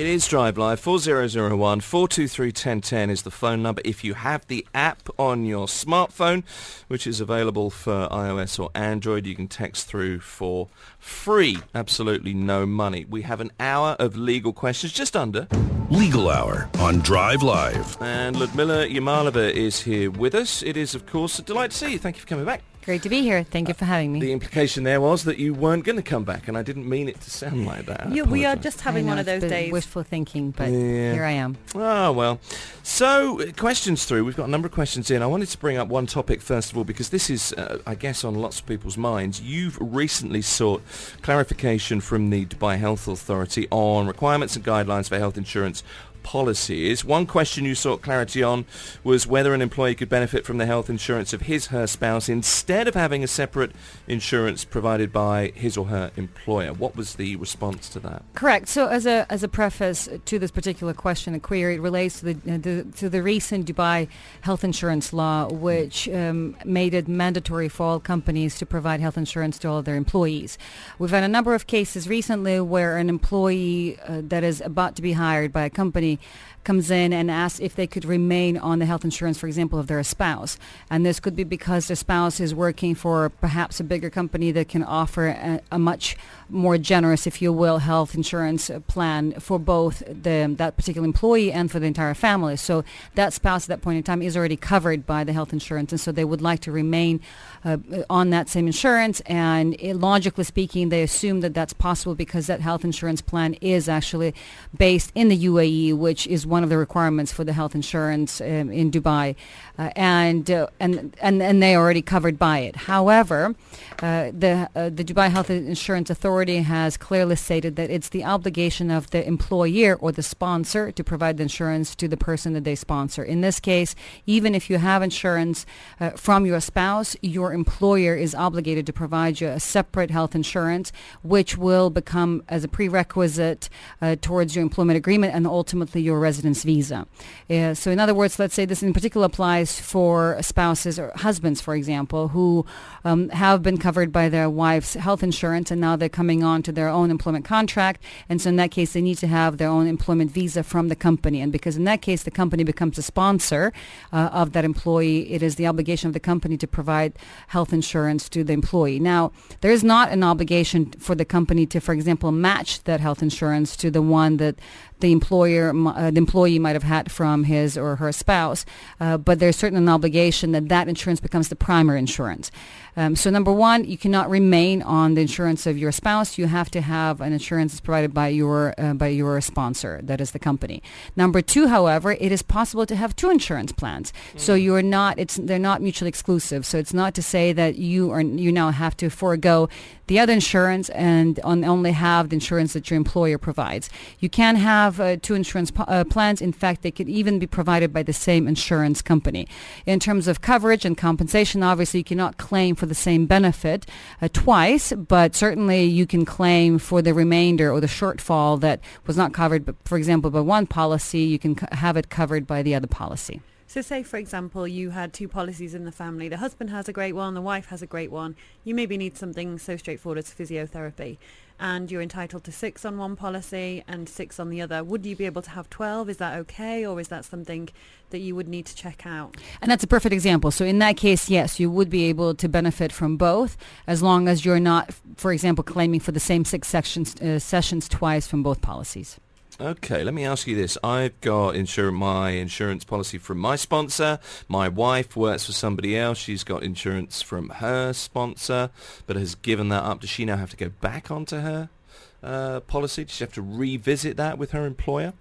It is Drive Live. 4001 423 1010 is the phone number. If you have the app on your smartphone, which is available for iOS or Android, you can text through for free. Absolutely no money. We have an hour of legal questions, just under. Legal Hour on Drive Live. And Ludmila Yamalova is here with us. It is, of course, a delight to see you. Thank you for coming back. Great to be here. Thank you for having me. The implication there was that you weren't going to come back, and I didn't mean it to sound like that. I Yeah, we are apologise. just having I one of it's those been days. Wishful thinking, but Yeah. here I am. Oh, well. So, uh, questions through. We've got a number of questions in. I wanted to bring up one topic first of all because this is, uh, I guess, on lots of people's minds. You've recently sought clarification from the Dubai Health Authority on requirements and guidelines for health insurance policies. One question you sought clarity on was whether an employee could benefit from the health insurance of his her spouse instead of having a separate insurance provided by his or her employer. What was the response to that? Correct. So, as a as a preface to this particular question, the query it relates to the, uh, the to the recent Dubai health insurance law, which um, made it mandatory for all companies to provide health insurance to all of their employees. We've had a number of cases recently where an employee uh, that is about to be hired by a company comes in and asks if they could remain on the health insurance, for example, of their spouse. And this could be because the spouse is working for perhaps a bigger company that can offer a, a much more generous, if you will, health insurance uh, plan for both the, that particular employee and for the entire family. So that spouse at that point in time is already covered by the health insurance, and so they would like to remain uh, on that same insurance. And it, logically speaking, they assume that that's possible because that health insurance plan is actually based in the UAE, which is one of the requirements for the health insurance um, in Dubai, uh, and, uh, and and and they are already covered by it. However, uh, the uh, the Dubai Health Insurance Authority has clearly stated that it's the obligation of the employer or the sponsor to provide the insurance to the person that they sponsor. In this case, even if you have insurance uh, from your spouse, your employer is obligated to provide you a separate health insurance, which will become as a prerequisite uh, towards your employment agreement and ultimately your residence visa. Uh, so, in other words, let's say this in particular applies for spouses or husbands, for example, who um, have been covered by their wife's health insurance and now they're coming on to their own employment contract. And so, in that case, they need to have their own employment visa from the company. And because in that case, the company becomes a sponsor uh, of that employee, it is the obligation of the company to provide health insurance to the employee. Now, there is not an obligation for the company to, for example, match that health insurance to the one that the employer, uh, the employee might have had from his or her spouse, uh, but there's certainly an obligation that that insurance becomes the primary insurance. Um, so number one, you cannot remain on the insurance of your spouse. You have to have an insurance that's provided by your uh, by your sponsor, that is the company. Number two, however, it is possible to have two insurance plans. So you're not it's they're not mutually exclusive. So it's not to say that you are you now have to forego the other insurance and on, only have the insurance that your employer provides. You can have uh, two insurance uh, plans. In fact, they could even be provided by the same insurance company. In terms of coverage and compensation, obviously you cannot claim for the same benefit uh, twice, but certainly you can claim for the remainder or the shortfall that was not covered, for example, by one policy, you can have it covered by the other policy. So say, for example, you had two policies in the family. The husband has a great one, the wife has a great one. You maybe need something so straightforward as physiotherapy. And you're entitled to six on one policy and six on the other. Would you be able to have 12? Is that okay? Or is that something that you would need to check out? And that's a perfect example. So in that case, yes, you would be able to benefit from both as long as you're not, for example, claiming for the same six sections, uh, sessions twice from both policies. Okay, let me ask you this. I've got my insurance policy from my sponsor. My wife works for somebody else. She's got insurance from her sponsor, but has given that up. Does she now have to go back onto her uh, policy? Does she have to revisit that with her employer?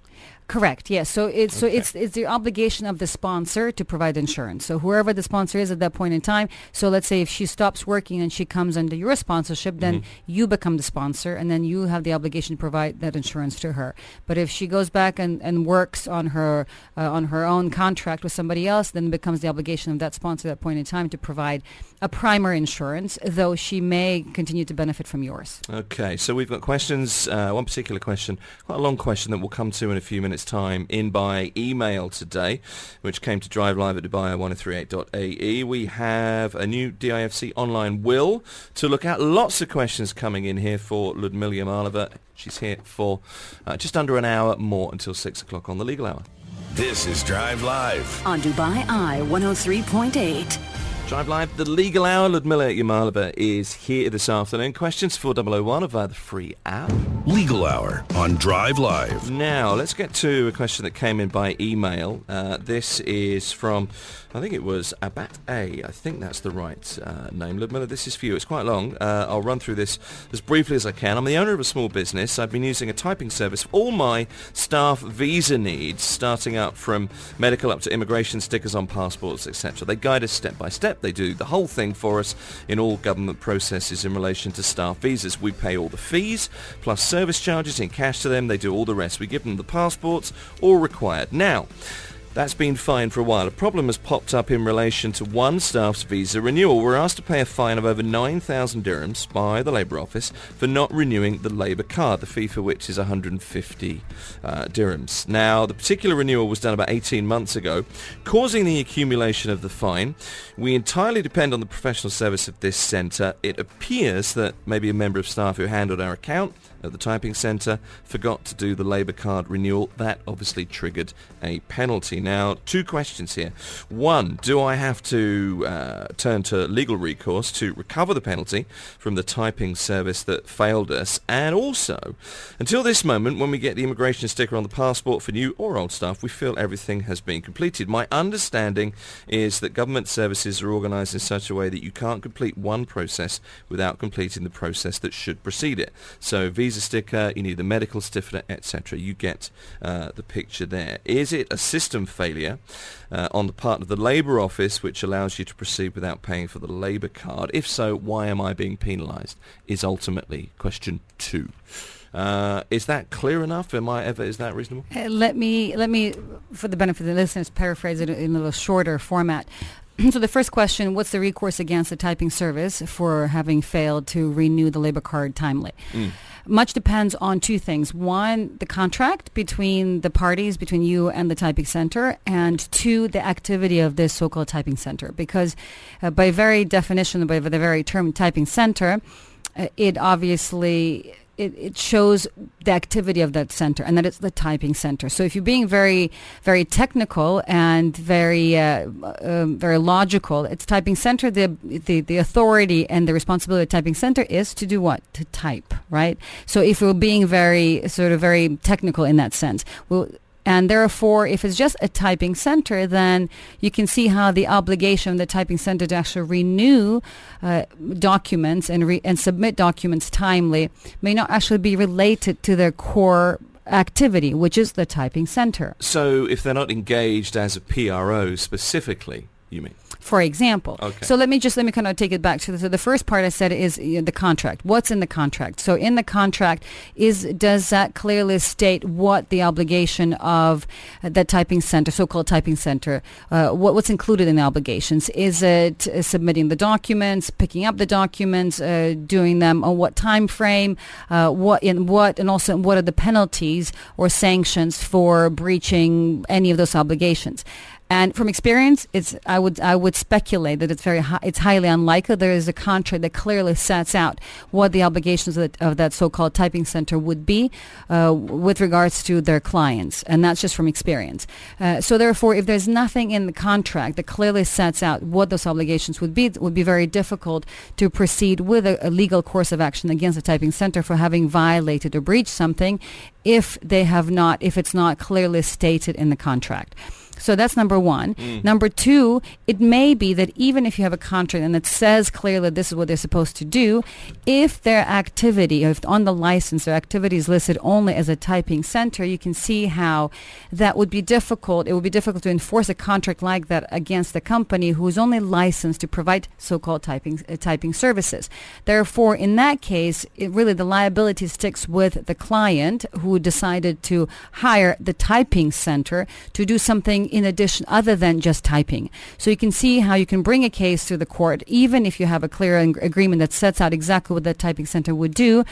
Correct. Yes. So it's so it's it's the obligation of the sponsor to provide insurance. So whoever the sponsor is at that point in time. So let's say if she stops working and she comes under your sponsorship, then Mhm. you become the sponsor, and then you have the obligation to provide that insurance to her. But if she goes back and, and works on her uh, on her own contract with somebody else, then it becomes the obligation of that sponsor at that point in time to provide a primary insurance, though she may continue to benefit from yours. Okay, so we've got questions. Uh, one particular question, quite a long question that we'll come to in a few minutes' time, in by email today, which came to drive live at dubai1038.ae. We have a new DIFC online will to look at. Lots of questions coming in here for Ludmila Yamalova. She's here for uh, just under an hour more until 6 o'clock on the legal hour. This is Drive Live. on Dubai Eye 103.8. Drive Live, the legal hour. Ludmila Yamalova is here this afternoon. Questions for 001 via the free app. Legal Hour on Drive Live. Now, let's get to a question that came in by email. Uh, this is from, I think it was Abat A. I think that's the right uh, name. Ludmila, this is for you. It's quite long. Uh, I'll run through this as briefly as I can. I'm the owner of a small business. I've been using a typing service for all my staff visa needs, starting up from medical up to immigration stickers on passports, etc. They guide us step by step. They do the whole thing for us in all government processes in relation to staff visas. We pay all the fees, plus service charges in cash to them. They do all the rest. We give them the passports, all required. Now, that's been fine for a while. A problem has popped up in relation to one staff's visa renewal. We're asked to pay a fine of over 9,000 dirhams by the Labour Office for not renewing the Labour card, the fee for which is 150 uh, dirhams. Now, the particular renewal was done about 18 months ago, causing the accumulation of the fine. We entirely depend on the professional service of this centre. It appears that maybe a member of staff who handled our account at the typing centre forgot to do the Labour card renewal. That obviously triggered a penalty. Now, two questions here. One, do I have to uh, turn to legal recourse to recover the penalty from the typing service that failed us? And also, until this moment, when we get the immigration sticker on the passport for new or old staff, we feel everything has been completed. My understanding is that government services are organised in such a way that you can't complete one process without completing the process that should precede it. So visa sticker, you need the medical certificate, etc. You get uh, the picture there. Is it a system failure uh, on the part of the Labour Office which allows you to proceed without paying for the Labour card? If so, why am I being penalised? Is ultimately question two. Uh, is that clear enough? Am I ever? Is that reasonable? Uh, let me let me, for the benefit of the listeners, paraphrase it in a little shorter format. so the first question: What's the recourse against the typing service for having failed to renew the labor card timely? Much depends on two things. One, the contract between the parties, between you and the typing center, and two, the activity of this so-called typing center. Because uh, by very definition, by the very term typing center, uh, it obviously it, it shows the activity of that center and that it's the typing center. So if you're being very, very technical and very, uh, um, very logical, it's typing center. The, the the authority and the responsibility of typing center is to do what? To type, right? So if we're being very sort of very technical in that sense, well. And therefore, if it's just a typing center, then you can see how the obligation of the typing center to actually renew uh, documents and, re- and submit documents timely may not actually be related to their core activity, which is the typing center. So if they're not engaged as a PRO specifically, you mean? for example. Okay. So let me just let me kind of take it back to the, so the first part I said is you know, the contract. What's in the contract? So in the contract is does that clearly state what the obligation of the typing center, so-called typing center, uh, what, what's included in the obligations? Is it uh, submitting the documents, picking up the documents, uh, doing them on what time frame, uh, what in what, and also what are the penalties or sanctions for breaching any of those obligations? And from experience, it's I would I would speculate that it's very hi- it's highly unlikely there is a contract that clearly sets out what the obligations of, the, of that so-called typing center would be uh, with regards to their clients, and that's just from experience. Uh, so therefore, if there's nothing in the contract that clearly sets out what those obligations would be, it would be very difficult to proceed with a, a legal course of action against the typing center for having violated or breached something if they have not if it's not clearly stated in the contract. So that's number one. Number two, it may be that even if you have a contract and it says clearly this is what they're supposed to do, if their activity, if on the license their activity is listed only as a typing center, you can see how that would be difficult. It would be difficult to enforce a contract like that against a company who is only licensed to provide so-called typing uh, typing services. Therefore, in that case, it really the liability sticks with the client who decided to hire the typing center to do something in addition other than just typing. So you can see how you can bring a case to the court, even if you have a clear ag- agreement that sets out exactly what the typing center would do,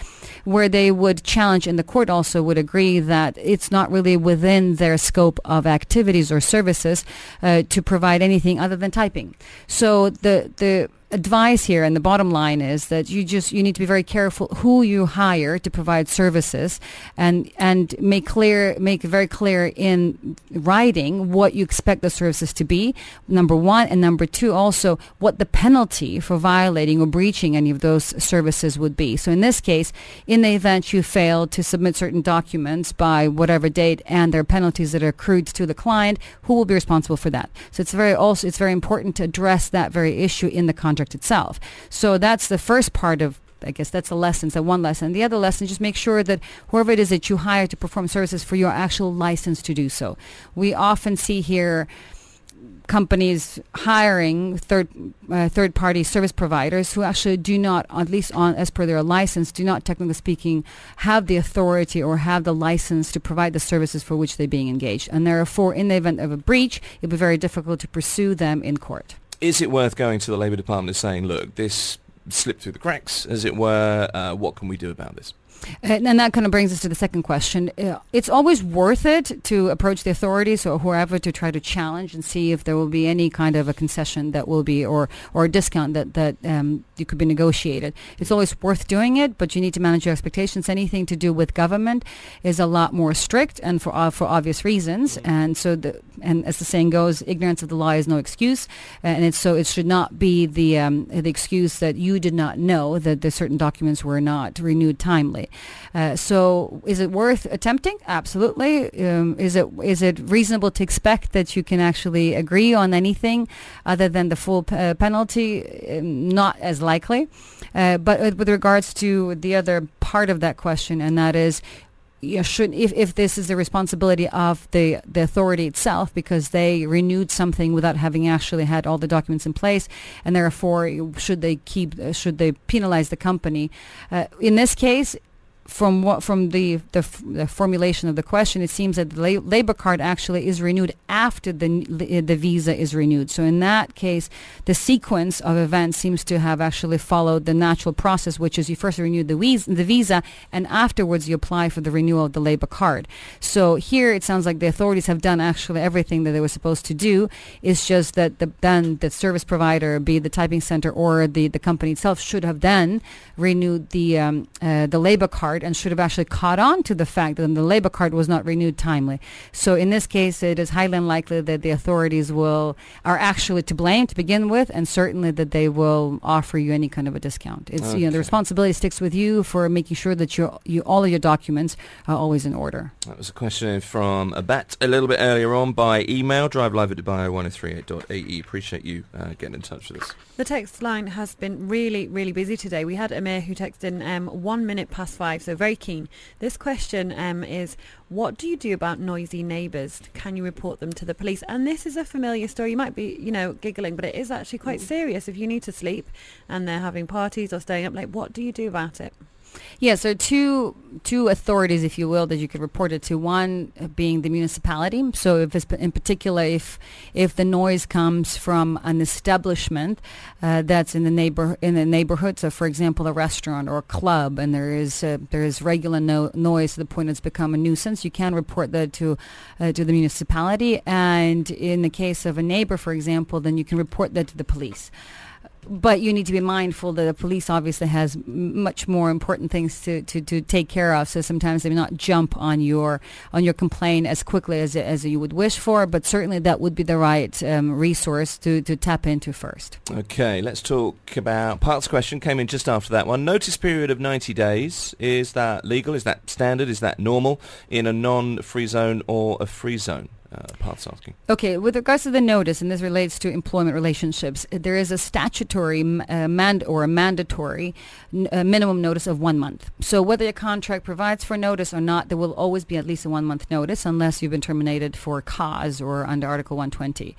where they would challenge, and the court also would agree that it's not really within their scope of activities or services uh, to provide anything other than typing. So the the advice here and the bottom line is that you just you need to be very careful who you hire to provide services and and make clear make very clear in writing what you expect the services to be number one and number two also what the penalty for violating or breaching any of those services would be. So in this case in the event you fail to submit certain documents by whatever date and there are penalties that are accrued to the client who will be responsible for that? So it's very also it's very important to address that very issue in the contract itself. So that's the first part of I guess that's the lesson. So one lesson. The other lesson, just make sure that whoever it is that you hire to perform services for your actual license to do so. We often see here companies hiring third uh, third party service providers who actually do not at least on as per their license do not technically speaking have the authority or have the license to provide the services for which they're being engaged and therefore in the event of a breach it would be very difficult to pursue them in court is it worth going to the Labour Department and saying, look, this slipped through the cracks, as it were, uh, what can we do about this? And, that kind of brings us to the second question. Uh, it's always worth it to approach the authorities or whoever to try to challenge and see if there will be any kind of a concession that will be or or a discount that that um, you could be negotiated. It's always worth doing it, but you need to manage your expectations. Anything to do with government is a lot more strict and for uh, for obvious reasons. And so the and as the saying goes, ignorance of the law is no excuse. And it's so it should not be the um, the excuse that you did not know that the certain documents were not renewed timely. Uh, so is it worth attempting? Absolutely. Um, is it is it reasonable to expect that you can actually agree on anything other than the full p- uh, penalty? Um, not as likely. Uh, but uh, with regards to the other part of that question, and that is, you know, should if, if this is the responsibility of the the authority itself because they renewed something without having actually had all the documents in place and therefore should they keep should they penalize the company uh, in this case from what from the, the, the formulation of the question, it seems that the la- labor card actually is renewed after the the visa is renewed. So in that case, the sequence of events seems to have actually followed the natural process, which is you first renew the visa, the visa, and afterwards you apply for the renewal of the labor card. So here it sounds like the authorities have done actually everything that they were supposed to do. It's just that the, then the service provider, be the typing center or the, the company itself, should have then renewed the um, uh, the labor card and should have actually caught on to the fact that the labor card was not renewed timely. So in this case, it is highly unlikely that the authorities will are actually to blame to begin with, and certainly that they will offer you any kind of a discount. It's okay. you know the responsibility sticks with you for making sure that you you all of your documents are always in order. That was a question from Abat a little bit earlier on by email. Drive live at dubai1038.ae. Appreciate you uh, getting in touch with us. The text line has been really, really busy today. We had Amir who texted in um, one minute past five, so very keen. This question um, is, what do you do about noisy neighbours? Can you report them to the police? And this is a familiar story. You might be, you know, giggling, but it is actually quite mm. serious. If you need to sleep and they're having parties or staying up late, what do you do about it? Yes, so two two authorities, if you will, that you could report it to. One being the municipality. So, if in particular, if if the noise comes from an establishment uh, that's in the neighbor in the neighborhood, so for example, a restaurant or a club, and there is uh, there is regular no- noise to the point it's become a nuisance, you can report that to uh, to the municipality. And in the case of a neighbor, for example, then you can report that to the police but you need to be mindful that the police obviously has much more important things to, to, to take care of. So sometimes they may not jump on your on your complaint as quickly as as you would wish for. But certainly that would be the right um, resource to, to tap into first. Okay, let's talk about Park's question. Came in just after that one. Notice period of ninety days. Is that legal? Is that standard? Is that normal in a non-free zone or a free zone? Uh, Pat's asking. Okay, with regards to the notice, and this relates to employment relationships, there is a statutory uh, mand- or a mandatory uh, minimum notice of one month. So whether your contract provides for notice or not, there will always be at least a one month notice unless you've been terminated for cause or under Article 120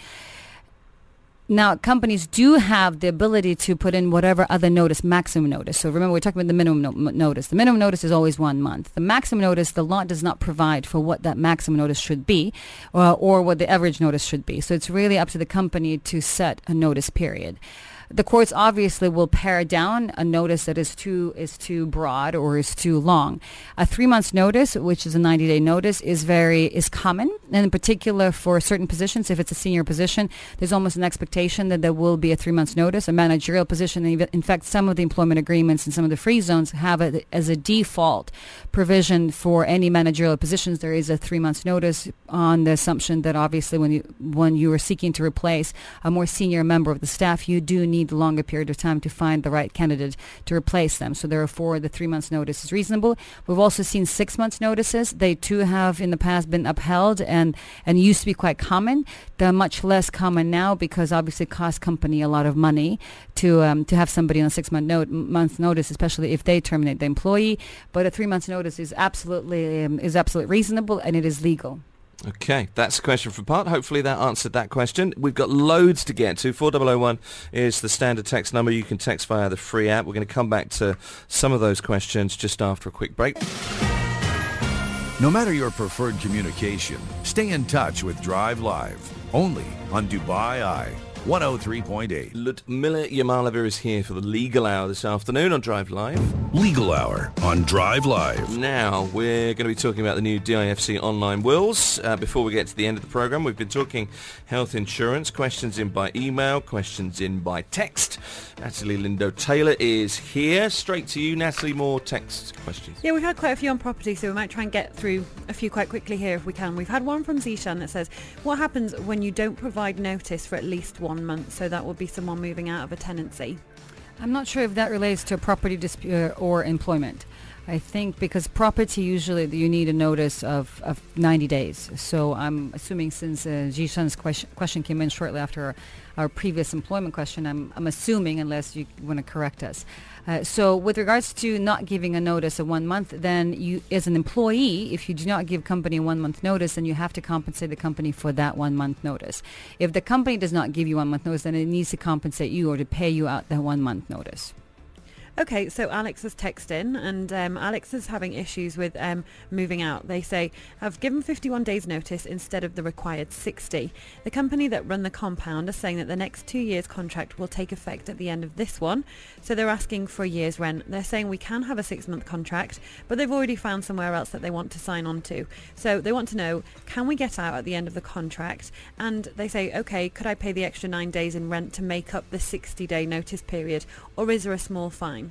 Now, companies do have the ability to put in whatever other notice, maximum notice. So remember, we're talking about the minimum no- notice. The minimum notice is always one month. The maximum notice, the law does not provide for what that maximum notice should be or, or what the average notice should be. So it's really up to the company to set a notice period. The courts obviously will pare down a notice that is too is too broad or is too long. A three months notice, which is a 90 day notice, is very is common, and in particular for certain positions. If it's a senior position, there's almost an expectation that there will be a three months notice. A managerial position, in fact, some of the employment agreements and some of the free zones have it as a default provision for any managerial positions. There is a three months notice on the assumption that obviously when you when you are seeking to replace a more senior member of the staff, you do need a longer period of time to find the right candidate to replace them. So therefore, the three months notice is reasonable. We've also seen six months notices. They too have in the past been upheld and, and used to be quite common. They're much less common now because obviously it costs company a lot of money to um, to have somebody on a six month note, month notice, especially if they terminate the employee. But a three month notice is absolutely um, is absolutely reasonable and it is legal. Okay, that's a question for Part. Hopefully that answered that question. We've got loads to get to. 4001 is the standard text number. You can text via the free app. We're going to come back to some of those questions just after a quick break. No matter your preferred communication, stay in touch with Drive Live, only on Dubai Eye 103.8. Ludmila Yamalova is here for the Legal Hour this afternoon on Drive Live. Legal Hour on Drive Live. Now, we're going to be talking about the new DIFC online wills. Uh, before we get to the end of the program, we've been talking health insurance, questions in by email, questions in by text. Natalie Lindo Taylor is here. Straight to you, Natalie, more text questions. Yeah, we've had quite a few on property, so we might try and get through a few quite quickly here if we can. We've had one from Zishan that says, what happens when you don't provide notice for at least one one month, so that would be someone moving out of a tenancy. I'm not sure if that relates to property dispute uh, or employment. I think because property usually you need a notice of, of 90 days. So I'm assuming since uh, Jishan's question, question came in shortly after our, our previous employment question, I'm, I'm assuming, unless you want to correct us, uh, so with regards to not giving a notice of one month, then you, as an employee, if you do not give company one month notice, then you have to compensate the company for that one month notice. If the company does not give you one month notice, then it needs to compensate you or to pay you out that one month notice. Okay, so Alex has texted in, and um, Alex is having issues with um, moving out. They say, I've given 51 days notice instead of the required 60. The company that run the compound are saying that the next two years contract will take effect at the end of this one, so they're asking for a year's rent. They're saying we can have a six-month contract, but they've already found somewhere else that they want to sign on to. So they want to know, can we get out at the end of the contract? And they say, okay, could I pay the extra nine days in rent to make up the 60-day notice period, or is there a small fine?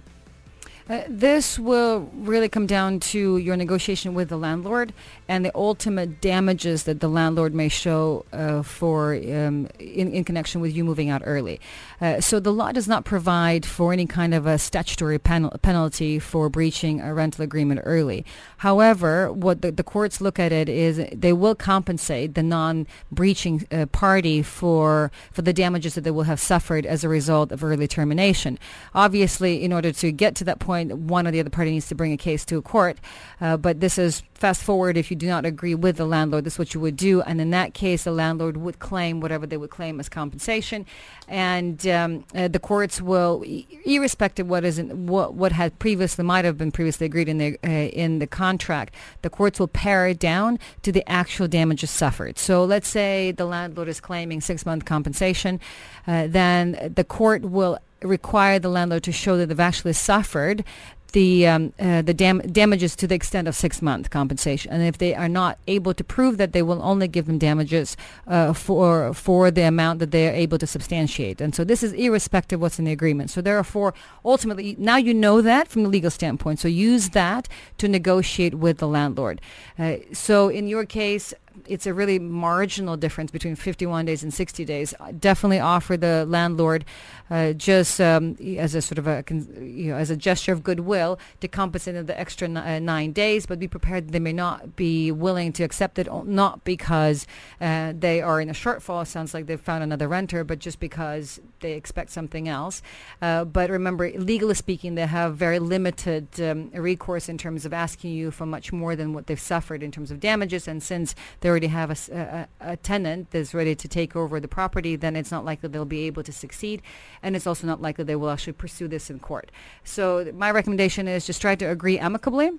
Uh, this will really come down to your negotiation with the landlord and the ultimate damages that the landlord may show uh, for um, in, in connection with you moving out early. Uh, so the law does not provide for any kind of a statutory pen- penalty for breaching a rental agreement early. However, what the, the, courts look at it is they will compensate the non-breaching uh, party for for the damages that they will have suffered as a result of early termination. Obviously, in order to get to that point point, one or the other party needs to bring a case to a court. Uh, but this is fast forward if you do not agree with the landlord, this is what you would do. And in that case, the landlord would claim whatever they would claim as compensation. And um, uh, the courts will, irrespective what is in, what what had previously might have been previously agreed in the uh, in the contract, the courts will pare it down to the actual damages suffered. So let's say the landlord is claiming six month compensation, uh, then the court will require the landlord to show that they've actually suffered the um, uh, the dam- damages to the extent of six month compensation, and if they are not able to prove that, they will only give them damages uh, for for the amount that they are able to substantiate. And so this is irrespective of what's in the agreement. So therefore, ultimately, now you know that from the legal standpoint. So use that to negotiate with the landlord. Uh, so in your case, it's a really marginal difference between 51 days and 60 days. I Definitely offer the landlord uh, just um, as a sort of a you know as a gesture of goodwill to compensate the extra uh, nine days, but be prepared they may not be willing to accept it, not because uh, they are in a shortfall. Sounds like they've found another renter, but just because they expect something else. Uh, but remember, legally speaking, they have very limited um, recourse in terms of asking you for much more than what they've suffered in terms of damages, and since they already have a tenant that's ready to take over the property, then it's not likely they'll be able to succeed, and it's also not likely they will actually pursue this in court. So my recommendation is just try to agree amicably,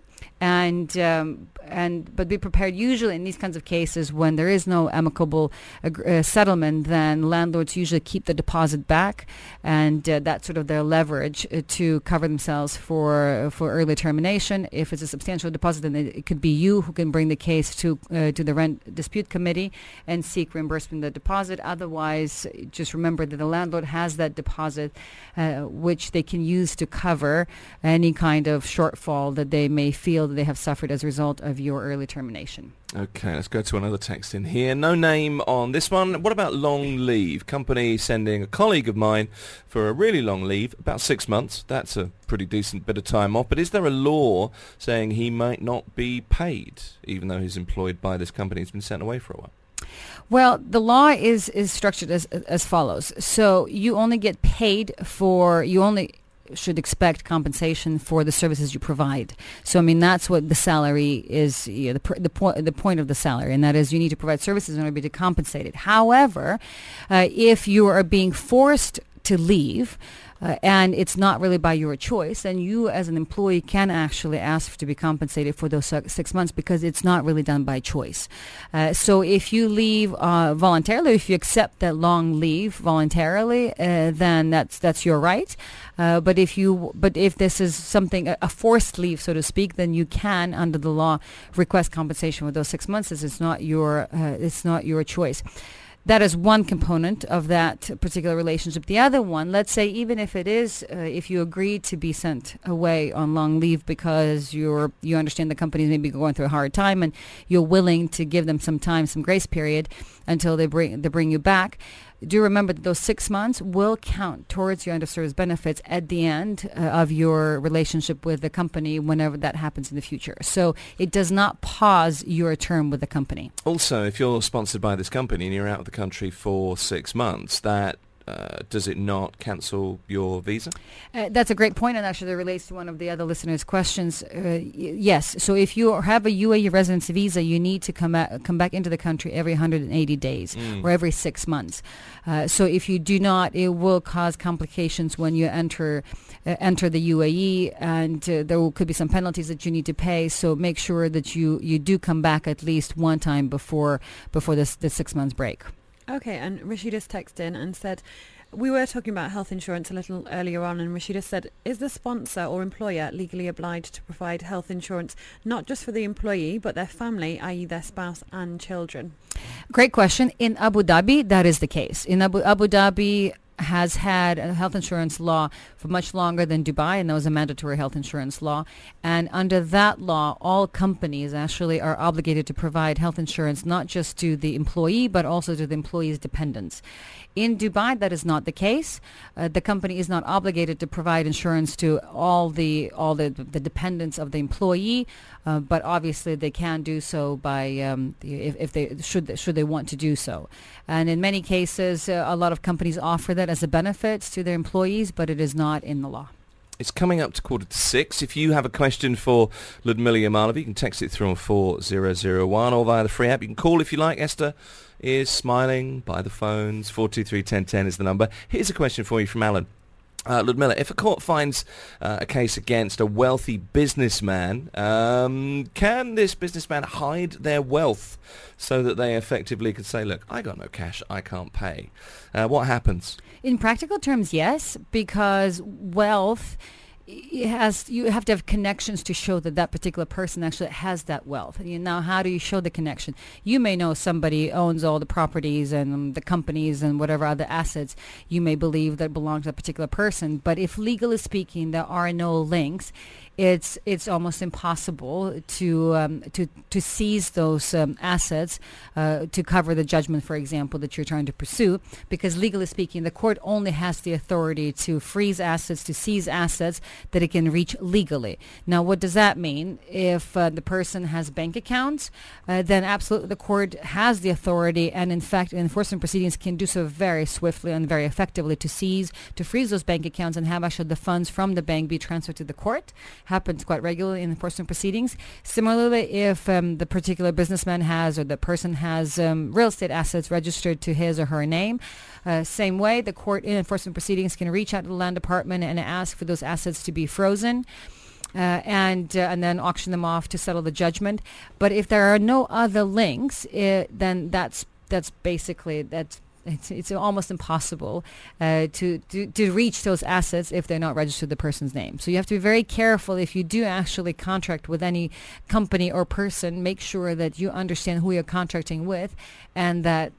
and um, and but be prepared. Usually in these kinds of cases, when there is no amicable uh, settlement, then landlords usually keep the deposit back, and uh, that's sort of their leverage uh, to cover themselves for for early termination. If it's a substantial deposit, then it, it could be you who can bring the case to uh, to the rent dispute committee and seek reimbursement of the deposit. Otherwise, just remember that the landlord has that deposit, uh, which they can use to cover any kind of shortfall that they may feel that they have suffered as a result of your early termination. Okay, let's go to another text in here. No name on this one. What about long leave? Company sending a colleague of mine for a really long leave, about six months. That's a pretty decent bit of time off. But is there a law saying he might not be paid, even though he's employed by this company? He's been sent away for a while. Well, the law is is structured as as follows. So you only get paid for you only should expect compensation for the services you provide. So I mean that's what the salary is you know, the the point the point of the salary and that is you need to provide services in order to be compensated. However, uh, if you are being forced to leave uh, and it's not really by your choice, And you as an employee can actually ask to be compensated for those six months because it's not really done by choice. Uh, so if you leave uh, voluntarily, if you accept that long leave voluntarily, uh, then that's that's your right. Uh, but if you but if this is something a, forced leave, so to speak, then you can under the law request compensation for those six months. As it's not your uh, it's not your choice. That is one component of that particular relationship. The other one, let's say, even if it is, uh, if you agree to be sent away on long leave because you're you understand the company is maybe going through a hard time and you're willing to give them some time, some grace period until they bring they bring you back. Do remember that those six months will count towards your service benefits at the end uh, of your relationship with the company whenever that happens in the future. So it does not pause your term with the company. Also, if you're sponsored by this company and you're out of the country for six months, that uh, does it not cancel your visa? Uh, that's a great point, and actually that relates to one of the other listeners' questions. Uh, y- yes, so if you have a UAE residency visa, you need to come back, come back into the country every 180 days Mm. or every six months. Uh, so if you do not, it will cause complications when you enter uh, enter the UAE, and uh, there will, could be some penalties that you need to pay. So make sure that you, you do come back at least one time before before this the six months break. Okay, and Rashida's texted in and said, we were talking about health insurance a little earlier on, and Rashida said, is the sponsor or employer legally obliged to provide health insurance not just for the employee, but their family, i.e. their spouse and children? Great question. In Abu Dhabi, that is the case. In Abu, Abu Dhabi has had a health insurance law for much longer than Dubai, and that was a mandatory health insurance law. And under that law, all companies actually are obligated to provide health insurance not just to the employee, but also to the employee's dependents. In Dubai, that is not the case. Uh, the company is not obligated to provide insurance to all the all the, the dependents of the employee, uh, but obviously they can do so by um, if, if they should should they want to do so. And in many cases, uh, a lot of companies offer that as a benefit to their employees, but it is not in the law. It's coming up to quarter to six. If you have a question for Ludmila Yamalova, you can text it through on 4001 or via the free app. You can call if you like. Esther is smiling by the phones. 423-1010 is the number. Here's a question for you from Alan. Uh, Ludmila, if a court finds uh, a case against a wealthy businessman, um, can this businessman hide their wealth so that they effectively could say, look, I got no cash, I can't pay? Uh, what happens? In practical terms, yes, because wealth it has you have to have connections to show that that particular person actually has that wealth. You now, how do you show the connection? You may know somebody owns all the properties and the companies and whatever other assets you may believe that belong to a particular person, but if legally speaking there are no links, it's it's almost impossible to um, to to seize those um, assets uh, to cover the judgment, for example, that you're trying to pursue, because legally speaking, the court only has the authority to freeze assets, to seize assets, that it can reach legally. Now, what does that mean? If uh, the person has bank accounts, uh, then absolutely the court has the authority and in fact enforcement proceedings can do so very swiftly and very effectively to seize, to freeze those bank accounts and have actually the funds from the bank be transferred to the court. Happens quite regularly in enforcement proceedings. Similarly, if um, the particular businessman has or the person has um, real estate assets registered to his or her name, uh, same way, the court in enforcement proceedings can reach out to the land department and ask for those assets to be frozen. Uh, and uh, and then auction them off to settle the judgment. But if there are no other links, it, then that's that's basically that's it's, it's almost impossible uh, to, to, to reach those assets if they're not registered the person's name. So you have to be very careful if you do actually contract with any company or person. Make sure that you understand who you're contracting with, and that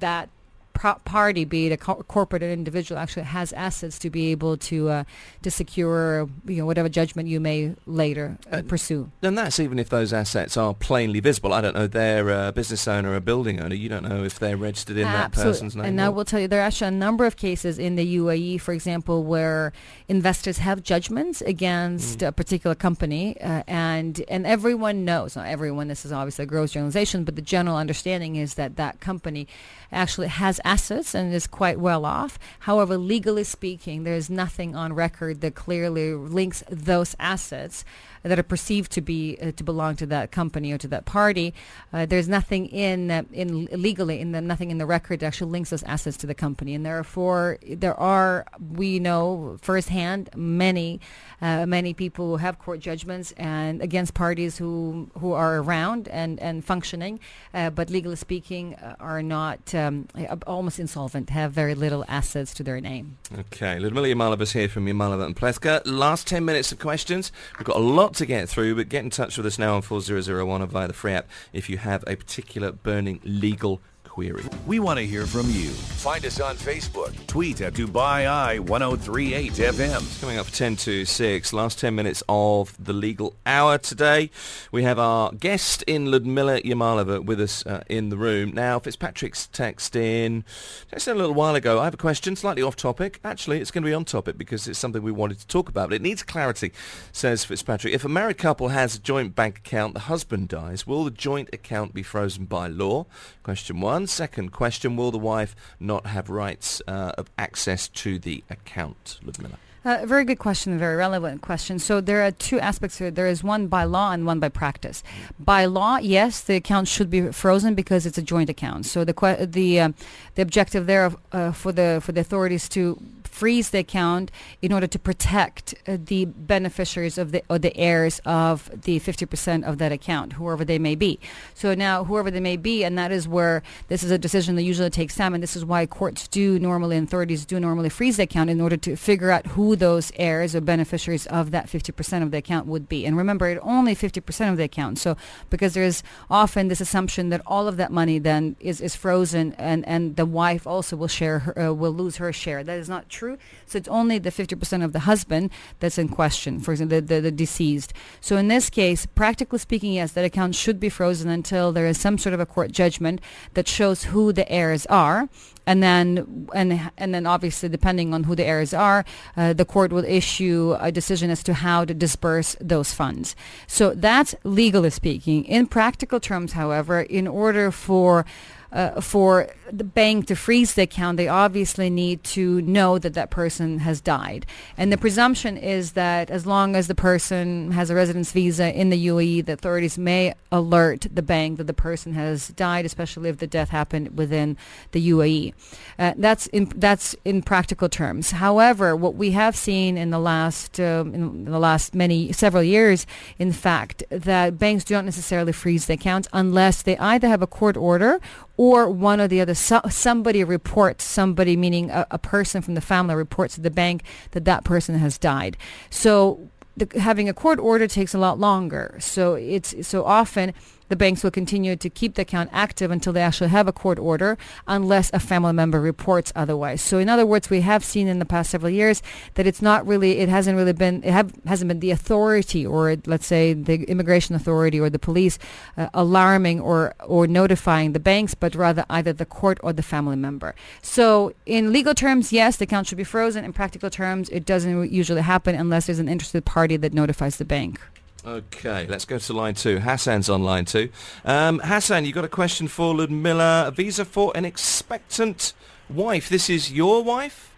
that pro- party, be it a co- corporate or individual, actually has assets to be able to uh, to secure you know whatever judgment you may later uh, pursue. And that's even if those assets are plainly visible. I don't know, they're a business owner, a building owner. You don't know if they're registered in that person's name. And I will tell you, there are actually a number of cases in the UAE, for example, where investors have judgments against Mm. a particular company, uh, and and everyone knows. Not everyone. This is obviously a gross generalization, but the general understanding is that that company actually has assets and is quite well off. However, legally speaking, there is nothing on record that clearly links those assets that are perceived to be uh, to belong to that company or to that party. Uh, there's nothing in uh, in legally in the nothing in the record that actually links those assets to the company, and therefore there are we know firsthand many uh, many people who have court judgments and against parties who who are around and and functioning, uh, but legally speaking are not um, almost insolvent, have very little assets to their name. Okay, Ludmila Yamalova here from Yamalova and Plewka. Last 10 minutes of questions. We've got a lot to get through, but get in touch with us now on 4001 or via the free app if you have a particular burning legal query. We want to hear from you. Find us on Facebook. Tweet at Dubai Eye 1038 FM. Coming up 10 to 6, last 10 minutes of the legal hour today. We have our guest in Ludmila Yamalova with us uh, in the room. Now, Fitzpatrick's text in, text in a little while ago. I have a question, slightly off topic. Actually, it's going to be on topic because it's something we wanted to talk about, but it needs clarity, says Fitzpatrick. If a married couple has a joint bank account, the husband dies, will the joint account be frozen by law? Question one. Second question, will the wife not have rights uh, of access to the account, Ludmila? Uh, very good question, a very relevant question. So there are two aspects here. There is one by law and one by practice. By law, yes, the account should be frozen because it's a joint account. So the the uh, the objective there of, uh, for the for the authorities to freeze the account in order to protect uh, the beneficiaries of the or the heirs of the 50% of that account, whoever they may be. So now, whoever they may be, and that is where this is a decision that usually takes time, and this is why courts do normally and authorities do normally freeze the account in order to figure out who those heirs or beneficiaries of that 50% of the account would be. And remember, it only 50% of the account. So because there is often this assumption that all of that money then is, is frozen, and, and the wife also will share her, uh, will lose her share. That is not true. So it's only the 50% of the husband that's in question, for example, the, the, the deceased. So in this case, practically speaking, yes, that account should be frozen until there is some sort of a court judgment that shows who the heirs are. And then, and and then, obviously, depending on who the heirs are, uh, the court will issue a decision as to how to disperse those funds. So that's legally speaking. In practical terms, however, in order for uh, for the bank to freeze the account, they obviously need to know that that person has died. And the presumption is that as long as the person has a residence visa in the UAE, the authorities may alert the bank that the person has died, especially if the death happened within the UAE. Uh, that's in that's in practical terms. However, what we have seen in the last um, in the last many several years, in fact, that banks do not necessarily freeze the accounts unless they either have a court order or one or the other. So, somebody reports somebody, meaning a, a person from the family, reports to the bank that that person has died. So the, having a court order takes a lot longer. So it's so often the banks will continue to keep the account active until they actually have a court order, unless a family member reports otherwise. So, in other words, we have seen in the past several years that it's not really, it hasn't really been, it have, hasn't been the authority or let's say the immigration authority or the police uh, alarming or or notifying the banks, but rather either the court or the family member. So, in legal terms, yes, the account should be frozen. In practical terms, it doesn't usually happen unless there's an interested party that notifies the bank. Okay, let's go to line two. Hassan's on line two. Um, Hassan, you got a question for Ludmila. A visa for an expectant wife. This is your wife?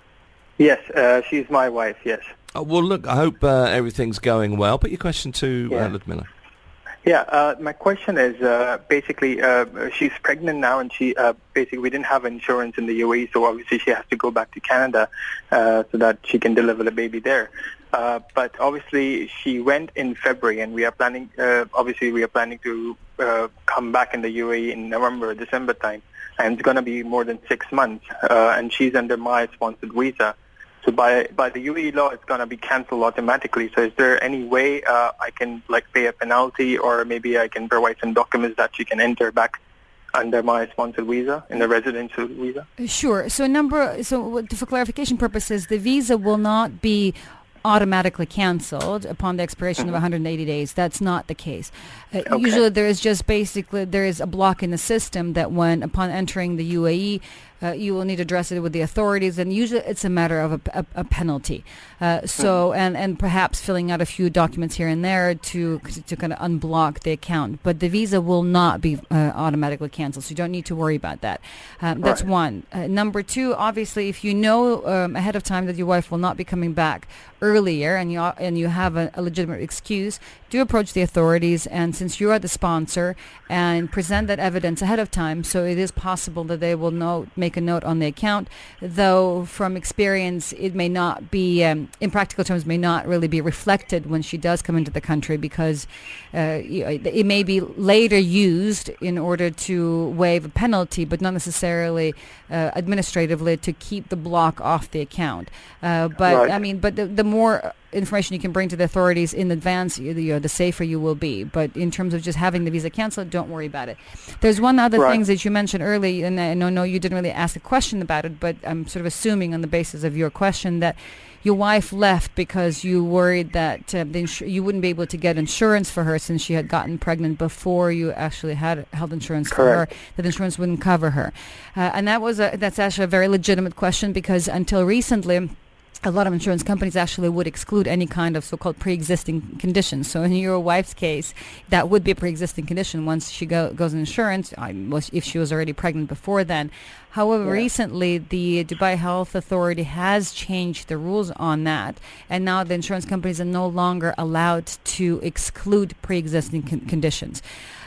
Yes, uh, she's my wife, yes. Oh, well, look, I hope uh, everything's going well. Put your question to uh, Yeah. Ludmila. Yeah, uh, my question is uh, basically uh, she's pregnant now, and she uh, basically we didn't have insurance in the UAE, so obviously she has to go back to Canada uh, so that she can deliver the baby there. Uh, but obviously she went in February, and we are planning. Uh, obviously, we are planning to uh, come back in the UAE in November, December time, and it's going to be more than six months. Uh, and she's under my sponsored visa. So by by the UAE law, it's going to be cancelled automatically. So is there any way uh, I can like pay a penalty, or maybe I can provide some documents that she can enter back under my sponsored visa in the residential visa? Sure. So number so for clarification purposes, the visa will not be automatically canceled upon the expiration of 180 days. That's not the case. Uh, Okay. Usually there is just basically there is a block in the system that when upon entering the UAE uh, you will need to address it with the authorities and usually it's a matter of a, a, a penalty. Uh, so and, and perhaps filling out a few documents here and there to to kind of unblock the account. But the visa will not be uh, automatically canceled, so you don't need to worry about that. Um, that's Right. one. Uh, number two, obviously, if you know um, ahead of time that your wife will not be coming back earlier, and you are, and you have a, a legitimate excuse, do approach the authorities. And since you are the sponsor, and present that evidence ahead of time, so it is possible that they will note, make a note on the account. Though from experience, it may not be, um, in practical terms, may not really be reflected when she does come into the country because uh, it may be later used in order to waive a penalty, but not necessarily uh, administratively to keep the block off the account. Uh, but Right. I mean, but the, the more information you can bring to the authorities in advance, you you know, the safer you will be. But in terms of just having the visa canceled, don't worry about it. There's one other Right. thing that you mentioned early, and I know, no, you didn't really ask a question about it, but I'm sort of assuming on the basis of your question that your wife left because you worried that uh, the insu- you wouldn't be able to get insurance for her since she had gotten pregnant before you actually had health insurance for her. That insurance wouldn't cover her, uh, and that was a, that's actually a very legitimate question because until recently. A lot of insurance companies actually would exclude any kind of so-called pre-existing conditions. So in your wife's case, that would be a pre-existing condition once she go, goes in insurance, if she was already pregnant before then. However, Yeah. recently the Dubai Health Authority has changed the rules on that, and now the insurance companies are no longer allowed to exclude pre-existing con- conditions.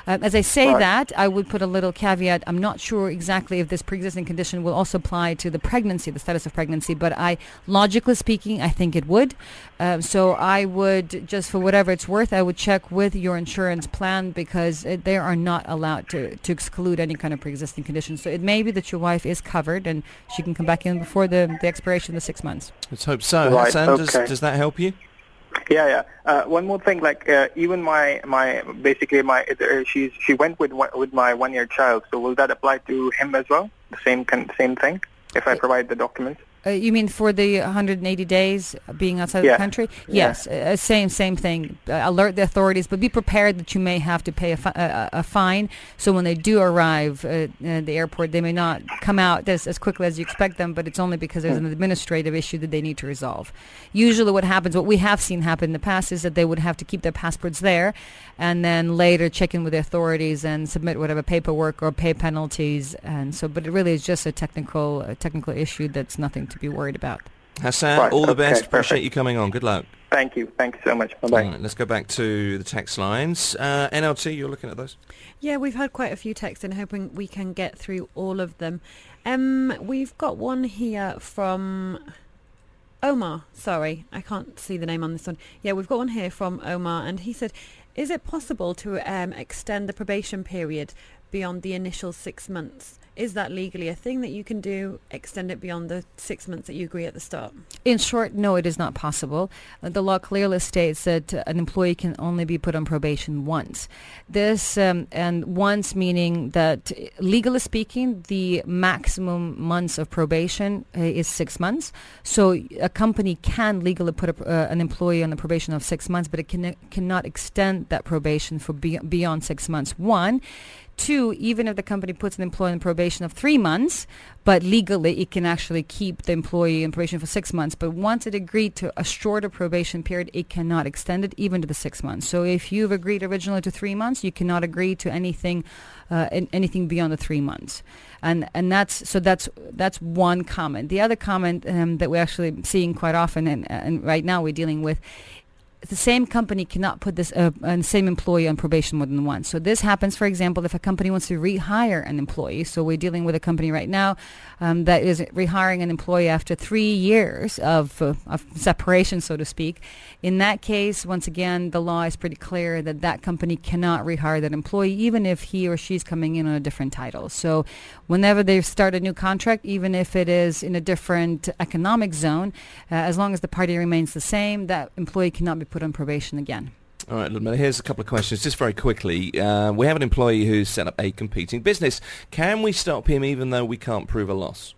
Uh, as I say Right. that, I would put a little caveat. I'm not sure exactly if this pre-existing condition will also apply to the pregnancy, the status of pregnancy, but I, logically speaking, I think it would. Um, so I would, just for whatever it's worth, I would check with your insurance plan because uh, they are not allowed to, to exclude any kind of pre-existing condition. So it may be that your wife is covered and she can come back in before the, the expiration of the six months. Let's hope so. Right, Hassan, does, does that help you? Yeah, yeah. Uh, one more thing, like uh, even my my basically my uh, she's she went with one, with my one year child. So will that apply to him as well? The same con- same thing if I provide the documents. Uh, you mean for the 180 days being outside Yeah. the country? Yeah. Yes, uh, same same thing. Uh, alert the authorities, but be prepared that you may have to pay a, fi- a, a a fine. So when they do arrive uh, at the airport, they may not come out as, as quickly as you expect them, but it's only because there's an administrative issue that they need to resolve. Usually what happens, what we have seen happen in the past is that they would have to keep their passports there and then later check in with the authorities and submit whatever paperwork or pay penalties. And so, but it really is just a technical, a technical issue that's nothing to be worried about. Hassan, Right, all the okay, best. Appreciate you coming on. Good luck. Thank you, Thanks so much. Bye bye. All right, let's go back to the text lines. Uh, NLT, you're looking at those? Yeah, we've had quite a few texts and hoping we can get through all of them. Um, we've got one here from Omar. Sorry, I can't see the name on this one. Yeah, we've got one here from Omar, and he said, "Is it possible to um, extend the probation period beyond the initial six months. Is that legally a thing that you can do? Extend it beyond the six months that you agree at the start? In short, no, it is not possible. Uh, the law clearly states that uh, an employee can only be put on probation once. This um, and once meaning that, uh, legally speaking, the maximum months of probation uh, is six months. So a company can legally put a, uh, an employee on a probation of six months, but it can, cannot extend that probation for be- beyond six months. One. Two, even if the company puts an employee on probation of three months, but legally it can actually keep the employee in probation for six months. But once it agreed to a shorter probation period, it cannot extend it even to the six months. So if you've agreed originally to three months, you cannot agree to anything, uh, anything beyond the three months. And and that's so that's that's one comment. The other comment um, that we're actually seeing quite often, and, and right now we're dealing with, the same company cannot put this uh, uh, same employee on probation more than once. So this happens, for example, if a company wants to rehire an employee. So we're dealing with a company right now um, that is rehiring an employee after three years of, uh, of separation, so to speak. In that case, once again, the law is pretty clear that that company cannot rehire that employee, even if he or she's coming in on a different title. So whenever they start a new contract, even if it is in a different economic zone, uh, as long as the party remains the same, that employee cannot be put on probation again. All right, Ludmila, here's a couple of questions, just very quickly. Uh, we have an employee who's set up a competing business. Can we stop him even though we can't prove a loss?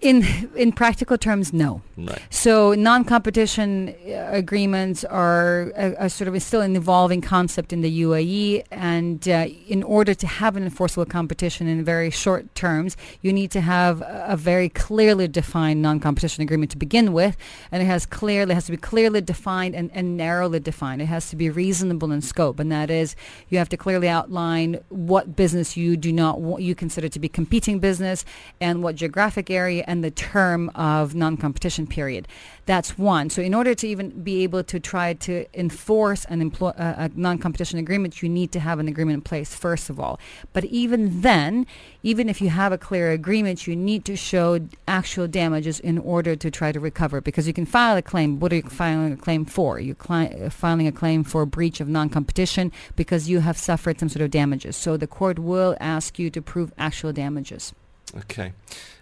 In in practical terms, no. Right. So non-competition uh, agreements are, a, a sort of still an evolving concept in the UAE, and uh, in order to have an enforceable competition in very short terms, you need to have a, a very clearly defined non-competition agreement to begin with, and it has clearly has to be clearly defined and, and narrowly defined. It has to be reasonable in scope, and that is you have to clearly outline what business you do not want, you consider to be competing business, and what geographic area and the term of non-competition period. That's one. So in order to even be able to try to enforce an employ- uh, a non-competition agreement, you need to have an agreement in place first of all. But even then, even if you have a clear agreement, you need to show actual damages in order to try to recover because you can file a claim. What are you filing a claim for? You're cli- filing a claim for breach of non-competition because you have suffered some sort of damages. So the court will ask you to prove actual damages. Okay.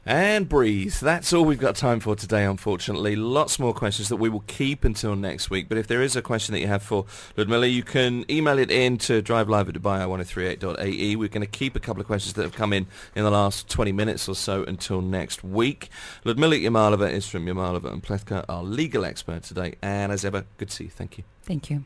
And breathe. That's all we've got time for today, unfortunately. Lots more questions that we will keep until next week. But if there is a question that you have for Ludmila, you can email it in to drivelive at dubai1038.ae. We're going to keep a couple of questions that have come in in the last 20 minutes or so until next week. Ludmila Yamalova is from Yamalova and Plewka, our legal expert today. And as ever, good to see you. Thank you. Thank you.